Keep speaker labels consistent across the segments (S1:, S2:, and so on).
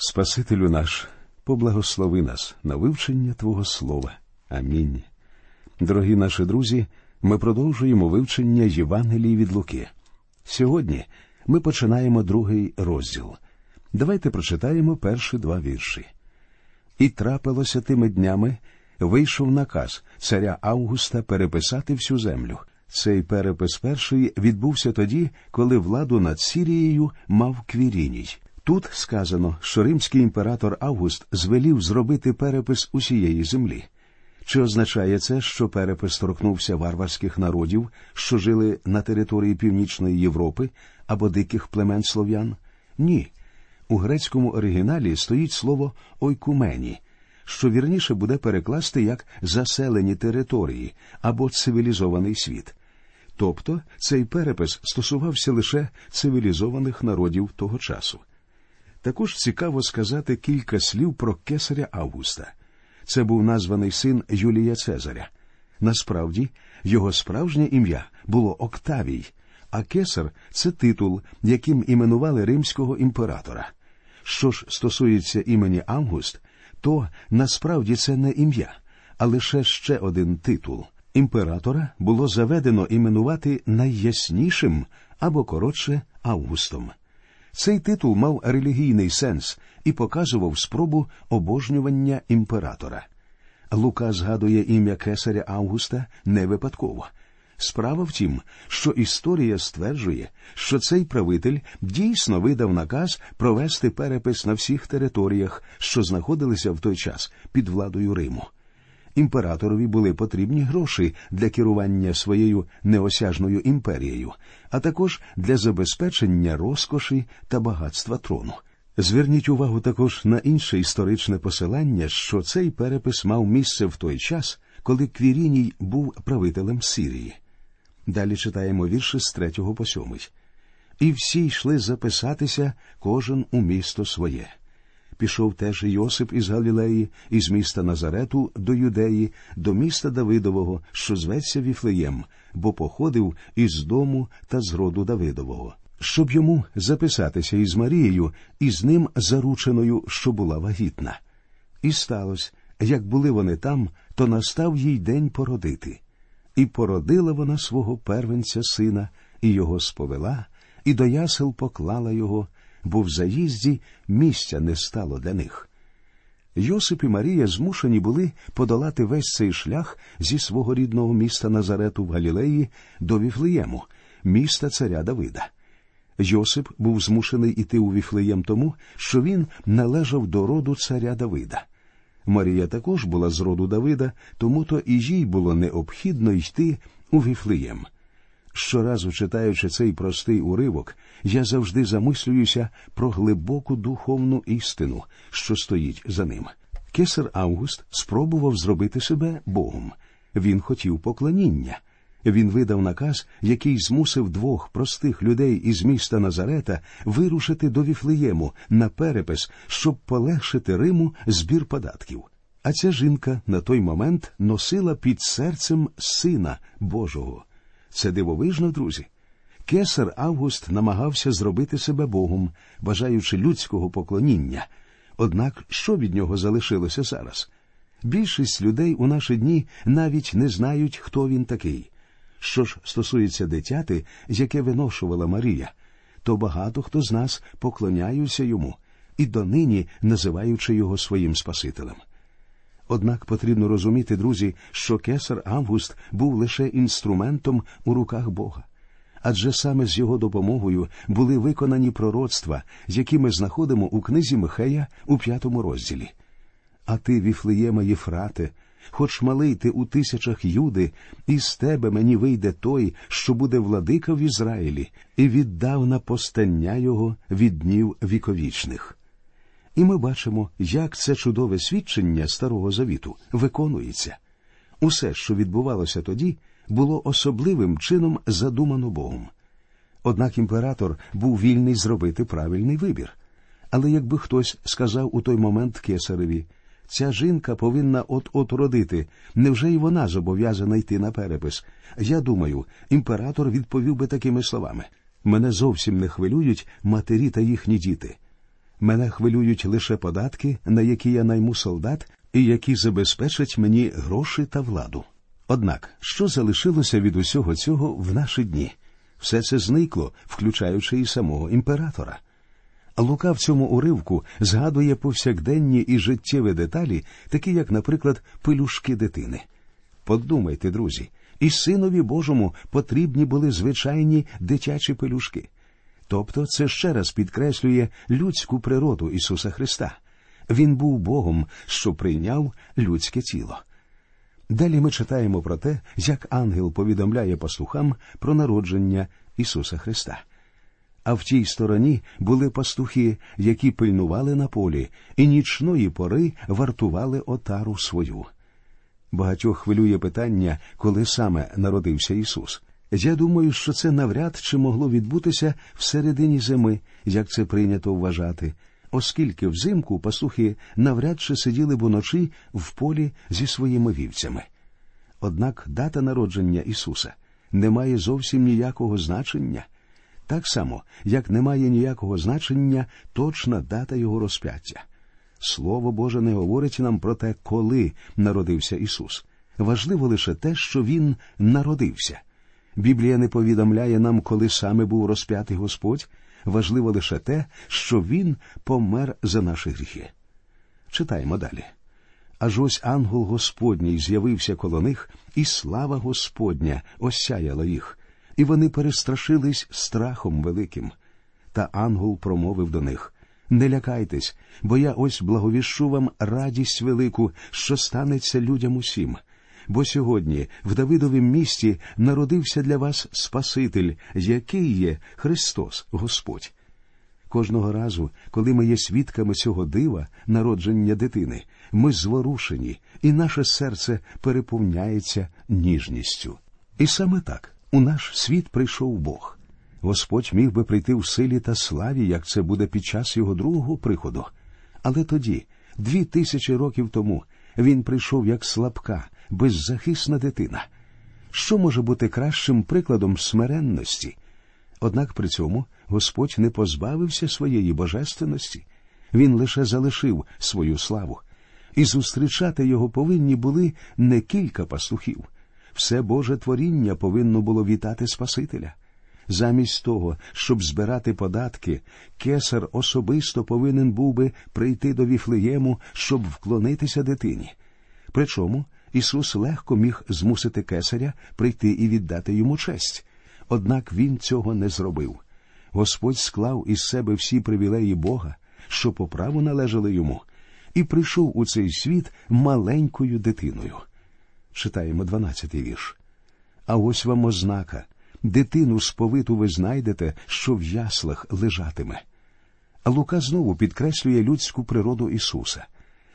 S1: Спасителю наш, поблагослови нас на вивчення Твого Слова. Амінь. Дорогі наші друзі, ми продовжуємо вивчення Євангелії від Луки. Сьогодні ми починаємо другий розділ. Давайте прочитаємо перші два вірші. І трапилося тими днями, вийшов наказ царя Августа переписати всю землю. Цей перепис перший відбувся тоді, коли владу над Сірією мав Квіріній. Тут сказано, що римський імператор Август звелів зробити перепис усієї землі. Чи означає це, що перепис торкнувся варварських народів, що жили на території Північної Європи або диких племен слов'ян? Ні. У грецькому оригіналі стоїть слово ойкумені, що вірніше буде перекласти як заселені території або цивілізований світ. Тобто цей перепис стосувався лише цивілізованих народів того часу. Також цікаво сказати кілька слів про кесаря Августа. Це був названий син Юлія Цезаря. Насправді, його справжнє ім'я було Октавій, а кесар це титул, яким іменували римського імператора. Що ж стосується імені Август, то насправді це не ім'я, а лише ще один титул. Імператора було заведено іменувати найяснішим або коротше Августом. Цей титул мав релігійний сенс і показував спробу обожнювання імператора. Лука згадує ім'я кесаря Августа не випадково. Справа в тім, що історія стверджує, що цей правитель дійсно видав наказ провести перепис на всіх територіях, що знаходилися в той час під владою Риму. Імператорові були потрібні гроші для керування своєю неосяжною імперією, а також для забезпечення розкоші та багатства трону. Зверніть увагу також на інше історичне посилання, що цей перепис мав місце в той час, коли Квіріній був правителем Сирії. Далі читаємо вірші з третього по сьомий. І всі йшли записатися, кожен у місто своє. Пішов теж Йосип із Галілеї, із міста Назарету до Юдеї, до міста Давидового, що зветься Віфлеєм, бо походив із дому та з роду Давидового, щоб йому записатися із Марією, і з ним зарученою, що була вагітна. І сталося, як були вони там, то настав їй день породити. І породила вона свого первенця сина, і його сповела, і до ясел поклала його, бо в заїзді місця не стало для них. Йосип і Марія змушені були подолати весь цей шлях зі свого рідного міста Назарету в Галілеї до Віфлеєму, міста царя Давида. Йосип був змушений іти у Віфлеєм тому, що він належав до роду царя Давида. Марія також була з роду Давида, тому то і їй було необхідно йти у Віфлеєм. Щоразу читаючи цей простий уривок, я завжди замислююся про глибоку духовну істину, що стоїть за ним. Кесар Август спробував зробити себе Богом. Він хотів поклоніння. Він видав наказ, який змусив двох простих людей із міста Назарета вирушити до Віфлеєму на перепис, щоб полегшити Риму збір податків. А ця жінка на той момент носила під серцем Сина Божого. Це дивовижно, друзі. Кесар Август намагався зробити себе Богом, бажаючи людського поклоніння. Однак що від нього залишилося зараз? Більшість людей у наші дні навіть не знають, хто він такий. Що ж стосується дитяти, яке виношувала Марія, то багато хто з нас поклоняються йому і донині називаючи його своїм Спасителем. Однак потрібно розуміти, друзі, що кесар Август був лише інструментом у руках Бога. Адже саме з його допомогою були виконані пророцтва, які ми знаходимо у книзі Михея у п'ятому розділі. А ти, Віфлеєма Єфрате, хоч малий ти у тисячах юди, і з тебе мені вийде той, що буде владика в Ізраїлі, і віддавна постання його від днів віковічних. І ми бачимо, як це чудове свідчення Старого Завіту виконується. Усе, що відбувалося тоді, було особливим чином задумано Богом. Однак імператор був вільний зробити правильний вибір. Але якби хтось сказав у той момент кесареві, ця жінка повинна от-от родити, невже й вона зобов'язана йти на перепис? Я думаю, імператор відповів би такими словами мене зовсім не хвилюють матері та їхні діти. Мене хвилюють лише податки, на які я найму солдат, і які забезпечать мені гроші та владу. Однак, що залишилося від усього цього в наші дні? Все це зникло, включаючи і самого імператора. Лука в цьому уривку згадує повсякденні і життєві деталі, такі як, наприклад, пелюшки дитини. Подумайте, друзі, і синові Божому потрібні були звичайні дитячі пелюшки. Тобто це ще раз підкреслює людську природу Ісуса Христа. Він був Богом, що прийняв людське тіло. Далі ми читаємо про те, як ангел повідомляє пастухам про народження Ісуса Христа. А в тій стороні були пастухи, які пильнували на полі, і нічної пори вартували отару свою. Багатьох хвилює питання, коли саме народився Ісус. Я думаю, що це навряд чи могло відбутися в середині зими, як це прийнято вважати, оскільки взимку пастухи навряд чи сиділи б уночі в полі зі своїми вівцями. Однак дата народження Ісуса не має зовсім ніякого значення, так само, як не має ніякого значення точна дата Його розп'яття. Слово Боже не говорить нам про те, коли народився Ісус. Важливо лише те, що Він народився. Біблія не повідомляє нам, коли саме був розп'ятий Господь. Важливо лише те, що Він помер за наші гріхи. Читаємо далі. Аж ось ангел Господній з'явився коло них, і слава Господня осяяла їх, і вони перестрашились страхом великим. Та ангел промовив до них Не лякайтесь, бо я ось благовіщу вам радість велику, що станеться людям усім бо сьогодні в Давидовім місті народився для вас Спаситель, який є Христос Господь. Кожного разу, коли ми є свідками цього дива, народження дитини, ми зворушені, і наше серце переповняється ніжністю. І саме так у наш світ прийшов Бог. Господь міг би прийти в силі та славі, як це буде під час його другого приходу. Але тоді, дві тисячі років тому, він прийшов як слабка, беззахисна дитина. Що може бути кращим прикладом смиренності? Однак при цьому Господь не позбавився своєї божественності, він лише залишив свою славу, і зустрічати його повинні були не кілька пастухів. Все Боже творіння повинно було вітати Спасителя. Замість того, щоб збирати податки, кесар особисто повинен був би прийти до Віфлеєму, щоб вклонитися дитині. Причому Ісус легко міг змусити кесаря прийти і віддати йому честь. Однак він цього не зробив. Господь склав із себе всі привілеї Бога, що по праву належали йому, і прийшов у цей світ маленькою дитиною. Читаємо дванадцятий вірш. А ось вам ознака дитину сповиту ви знайдете, що в яслах лежатиме. А Лука знову підкреслює людську природу Ісуса.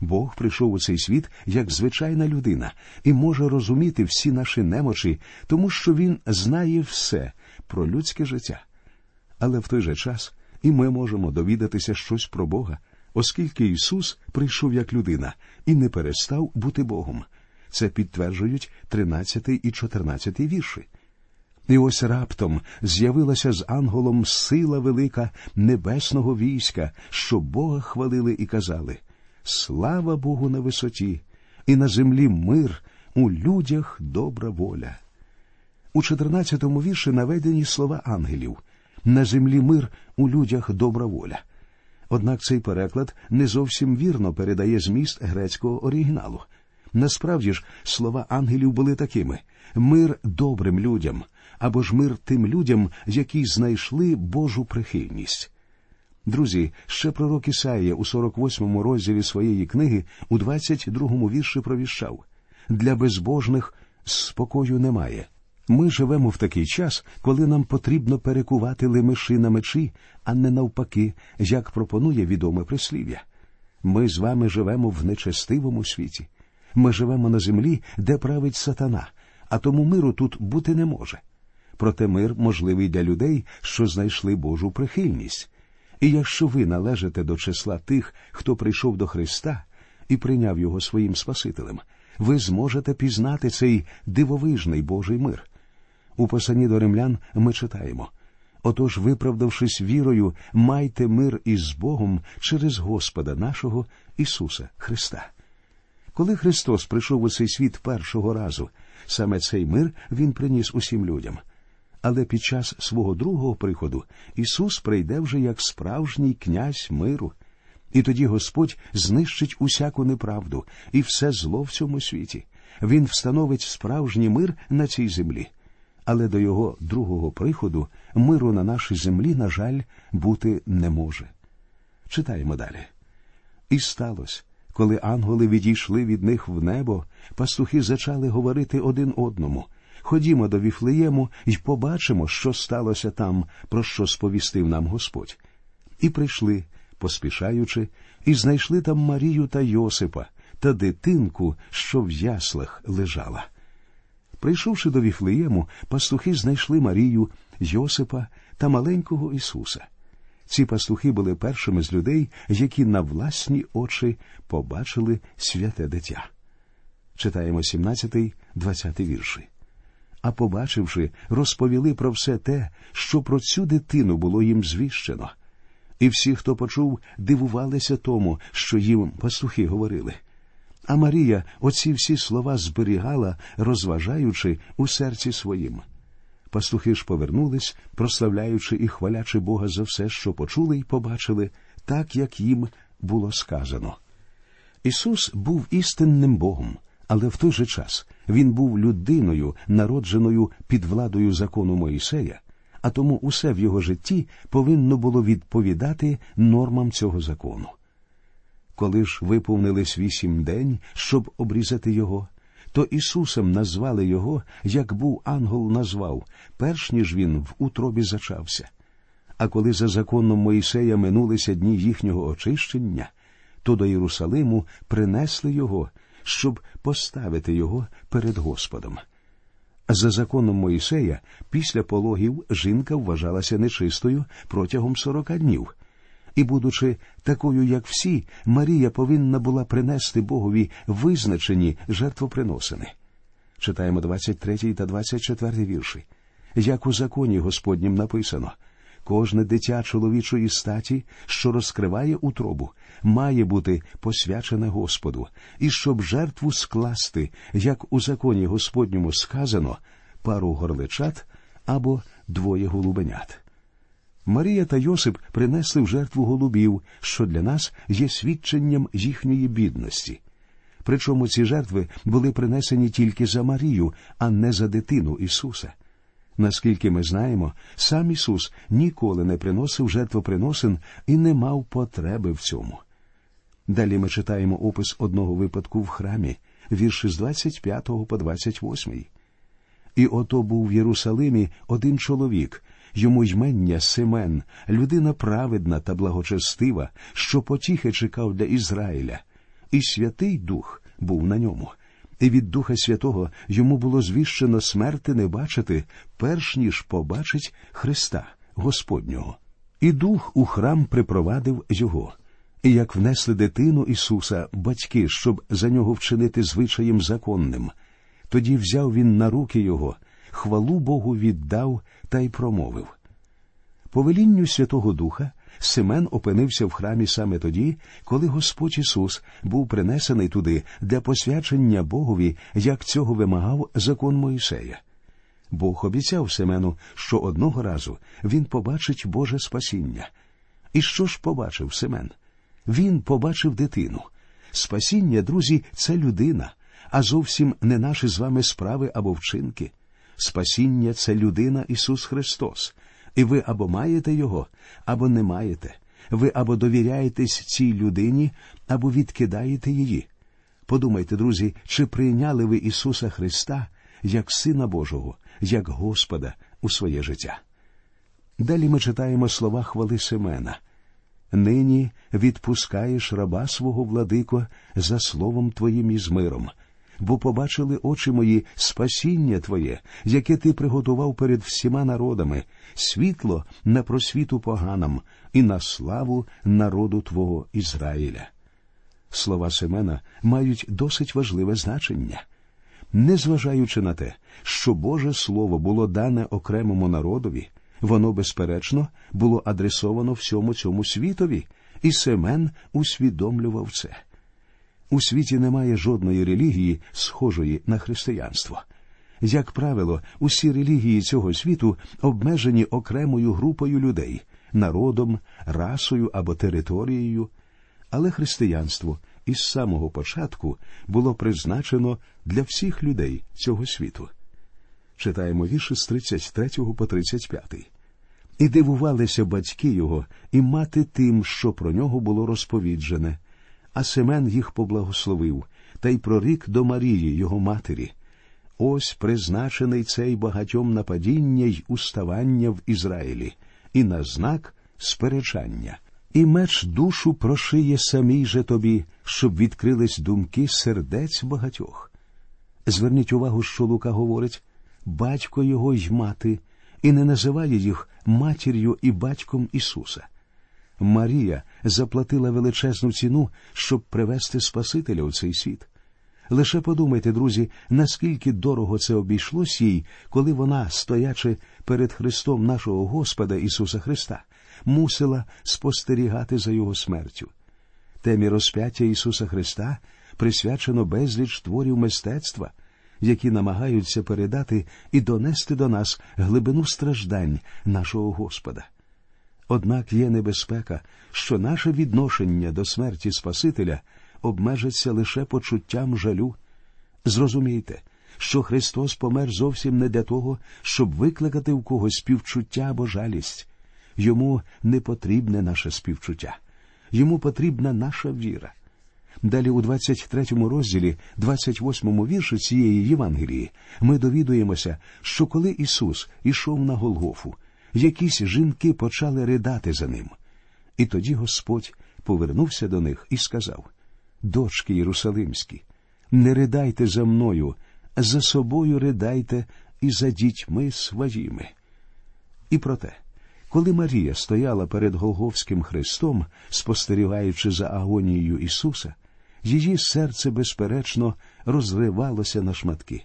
S1: Бог прийшов у цей світ як звичайна людина і може розуміти всі наші немочі, тому що Він знає все про людське життя. Але в той же час і ми можемо довідатися щось про Бога, оскільки Ісус прийшов як людина і не перестав бути Богом. Це підтверджують 13 і 14 вірші. І ось раптом з'явилася з ангелом сила велика небесного війська, що Бога хвалили і казали Слава Богу на висоті, і на землі мир, у людях добра воля. У 14-му вірші наведені слова ангелів на землі мир, у людях добра воля. Однак цей переклад не зовсім вірно передає зміст грецького оригіналу. Насправді ж, слова ангелів були такими мир добрим людям або ж мир тим людям, які знайшли Божу прихильність. Друзі, ще пророк Ісаїя у 48-му розділі своєї книги у 22-му вірші провіщав для безбожних спокою немає. Ми живемо в такий час, коли нам потрібно перекувати лемеши на мечі, а не навпаки, як пропонує відоме прислів'я. Ми з вами живемо в нечестивому світі. Ми живемо на землі, де править сатана, а тому миру тут бути не може. Проте мир можливий для людей, що знайшли Божу прихильність. І якщо ви належите до числа тих, хто прийшов до Христа і прийняв його своїм Спасителем, ви зможете пізнати цей дивовижний Божий мир. У посланні до римлян ми читаємо Отож, виправдавшись вірою, майте мир із Богом через Господа нашого Ісуса Христа. Коли Христос прийшов у цей світ першого разу, саме цей мир Він приніс усім людям. Але під час свого другого приходу Ісус прийде вже як справжній князь миру, і тоді Господь знищить усяку неправду і все зло в цьому світі. Він встановить справжній мир на цій землі. Але до його другого приходу миру на нашій землі, на жаль, бути не може. Читаємо далі. І сталося, коли ангели відійшли від них в небо, пастухи зачали говорити один одному. Ходімо до Віфлеєму і побачимо, що сталося там, про що сповістив нам Господь. І прийшли, поспішаючи, і знайшли там Марію та Йосипа та дитинку, що в яслах лежала. Прийшовши до Віфлеєму, пастухи знайшли Марію, Йосипа та маленького Ісуса. Ці пастухи були першими з людей, які на власні очі побачили святе дитя. Читаємо 17-20 вірші. А побачивши, розповіли про все те, що про цю дитину було їм звіщено. І всі, хто почув, дивувалися тому, що їм пастухи говорили. А Марія оці всі слова зберігала, розважаючи у серці своїм. Пастухи ж повернулись, прославляючи і хвалячи Бога за все, що почули й побачили, так як їм було сказано. Ісус був істинним Богом, але в той же час Він був людиною, народженою під владою закону Моїсея, а тому усе в його житті повинно було відповідати нормам цього закону. Коли ж виповнились вісім день, щоб обрізати його, то Ісусом назвали його, як був ангел назвав, перш ніж він в утробі зачався. А коли за законом Моїсея минулися дні їхнього очищення, то до Єрусалиму принесли його, щоб поставити його перед Господом. За законом Моїсея, після пологів жінка вважалася нечистою протягом сорока днів. І, будучи такою, як всі, Марія повинна була принести Богові визначені жертвоприносини. Читаємо 23 та 24 вірші. Як у законі Господнім написано, кожне дитя чоловічої статі, що розкриває утробу, має бути посвячене Господу, і щоб жертву скласти, як у законі Господньому сказано, пару горличат або двоє голубенят. Марія та Йосип принесли в жертву голубів, що для нас є свідченням їхньої бідності. Причому ці жертви були принесені тільки за Марію, а не за дитину Ісуса. Наскільки ми знаємо, сам Ісус ніколи не приносив жертвоприносин і не мав потреби в цьому. Далі ми читаємо опис одного випадку в храмі, вірші з 25 по 28. І ото був в Єрусалимі один чоловік, йому ймення Семен, людина праведна та благочестива, що потіхи чекав для Ізраїля, і Святий Дух був на ньому. І від Духа Святого йому було звіщено смерти не бачити, перш ніж побачить Христа Господнього. І дух у храм припровадив його. І як внесли дитину Ісуса, батьки, щоб за нього вчинити звичаєм законним, тоді взяв він на руки його, хвалу Богу віддав та й промовив. По велінню Святого Духа Семен опинився в храмі саме тоді, коли Господь Ісус був принесений туди для посвячення Богові, як цього вимагав закон Моїсея. Бог обіцяв Семену, що одного разу він побачить Боже спасіння. І що ж побачив Семен? Він побачив дитину. Спасіння, друзі, це людина, а зовсім не наші з вами справи або вчинки. Спасіння це людина Ісус Христос, і ви або маєте Його, або не маєте. Ви або довіряєтесь цій людині, або відкидаєте її. Подумайте, друзі, чи прийняли ви Ісуса Христа як Сина Божого, як Господа у своє життя? Далі ми читаємо слова хвали Семена. Нині відпускаєш раба свого владико за словом Твоїм і з миром, бо побачили очі мої спасіння Твоє, яке Ти приготував перед всіма народами, світло на просвіту поганам і на славу народу Твого Ізраїля. Слова Семена мають досить важливе значення. Незважаючи на те, що Боже Слово було дане окремому народові, Воно, безперечно, було адресовано всьому цьому світові, і Семен усвідомлював це. У світі немає жодної релігії, схожої на християнство. Як правило, усі релігії цього світу обмежені окремою групою людей, народом, расою або територією, але християнство із самого початку було призначено для всіх людей цього світу. Читаємо вірші з 33 по 35. І дивувалися батьки його, і мати тим, що про нього було розповіджене. А Семен їх поблагословив та й прорік до Марії, його матері. Ось призначений цей багатьом нападіння й уставання в Ізраїлі, і на знак сперечання. І меч душу прошиє самій же тобі, щоб відкрились думки сердець багатьох. Зверніть увагу, що Лука говорить батько його й мати, і не називає їх матір'ю і батьком Ісуса. Марія заплатила величезну ціну, щоб привести Спасителя у цей світ. Лише подумайте, друзі, наскільки дорого це обійшлось їй, коли вона, стоячи перед Христом нашого Господа Ісуса Христа, мусила спостерігати за Його смертю. Темі розп'яття Ісуса Христа присвячено безліч творів мистецтва, які намагаються передати і донести до нас глибину страждань нашого Господа. Однак є небезпека, що наше відношення до смерті Спасителя обмежиться лише почуттям жалю. Зрозумійте, що Христос помер зовсім не для того, щоб викликати в когось співчуття або жалість. Йому не потрібне наше співчуття, йому потрібна наша віра. Далі у 23 розділі, 28 вірші цієї Євангелії, ми довідуємося, що коли Ісус ішов на Голгофу, якісь жінки почали ридати за ним. І тоді Господь повернувся до них і сказав Дочки Єрусалимські, не ридайте за мною, за собою ридайте і за дітьми своїми. І проте, коли Марія стояла перед Голговським Христом, спостерігаючи за агонією Ісуса, її серце, безперечно, розривалося на шматки.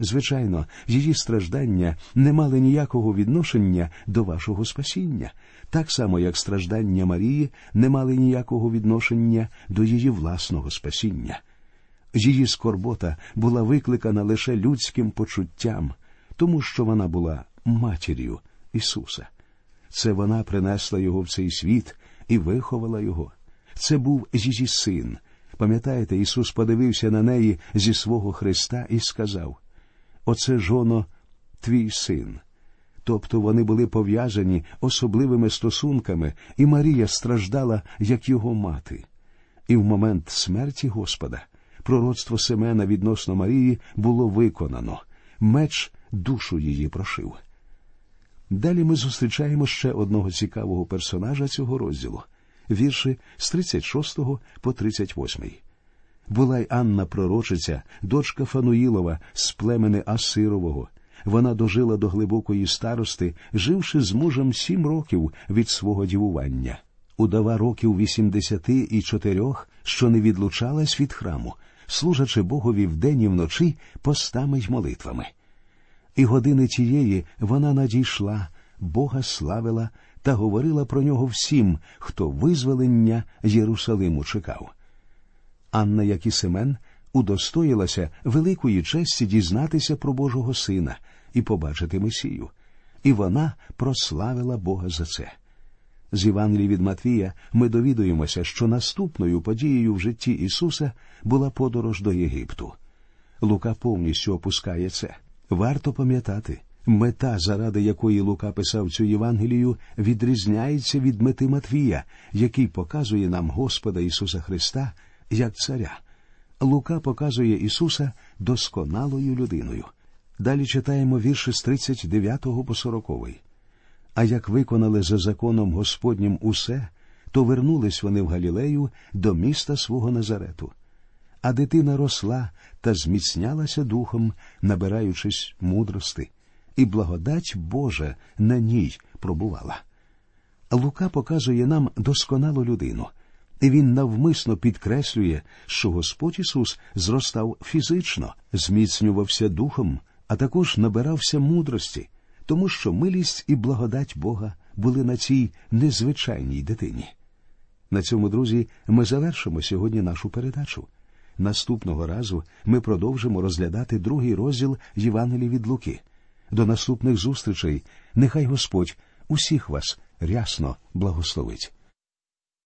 S1: Звичайно, її страждання не мали ніякого відношення до вашого спасіння, так само як страждання Марії не мали ніякого відношення до її власного спасіння. Її скорбота була викликана лише людським почуттям, тому що вона була матір'ю Ісуса. Це вона принесла його в цей світ і виховала його. Це був її син. Пам'ятаєте, Ісус подивився на неї зі свого Христа і сказав Оце жоно, твій син. Тобто вони були пов'язані особливими стосунками, і Марія страждала, як його мати. І в момент смерті Господа пророцтво Семена відносно Марії було виконано, меч душу її прошив. Далі ми зустрічаємо ще одного цікавого персонажа цього розділу вірші з 36 по 38. Була й Анна Пророчиця, дочка Фануїлова з племени Асирового. Вона дожила до глибокої старости, живши з мужем сім років від свого дівування. Удава років вісімдесяти і чотирьох, що не відлучалась від храму, служачи Богові вдень і вночі постами й молитвами. І години тієї вона надійшла, Бога славила та говорила про нього всім, хто визволення Єрусалиму чекав. Анна, як і Семен, удостоїлася великої честі дізнатися про Божого Сина і побачити Месію, і вона прославила Бога за це. З Євангелії від Матвія ми довідуємося, що наступною подією в житті Ісуса була подорож до Єгипту. Лука повністю опускає це. Варто пам'ятати, мета, заради якої Лука писав цю Євангелію, відрізняється від мети Матвія, який показує нам Господа Ісуса Христа як царя. Лука показує Ісуса досконалою людиною. Далі читаємо вірші з 39 по 40. А як виконали за законом Господнім усе, то вернулись вони в Галілею до міста свого Назарету. А дитина росла та зміцнялася духом, набираючись мудрости, і благодать Божа на ній пробувала. Лука показує нам досконалу людину, і він навмисно підкреслює, що Господь Ісус зростав фізично, зміцнювався духом, а також набирався мудрості, тому що милість і благодать Бога були на цій незвичайній дитині. На цьому, друзі, ми завершимо сьогодні нашу передачу. Наступного разу ми продовжимо розглядати другий розділ Євангелії від Луки. До наступних зустрічей. Нехай Господь усіх вас рясно благословить.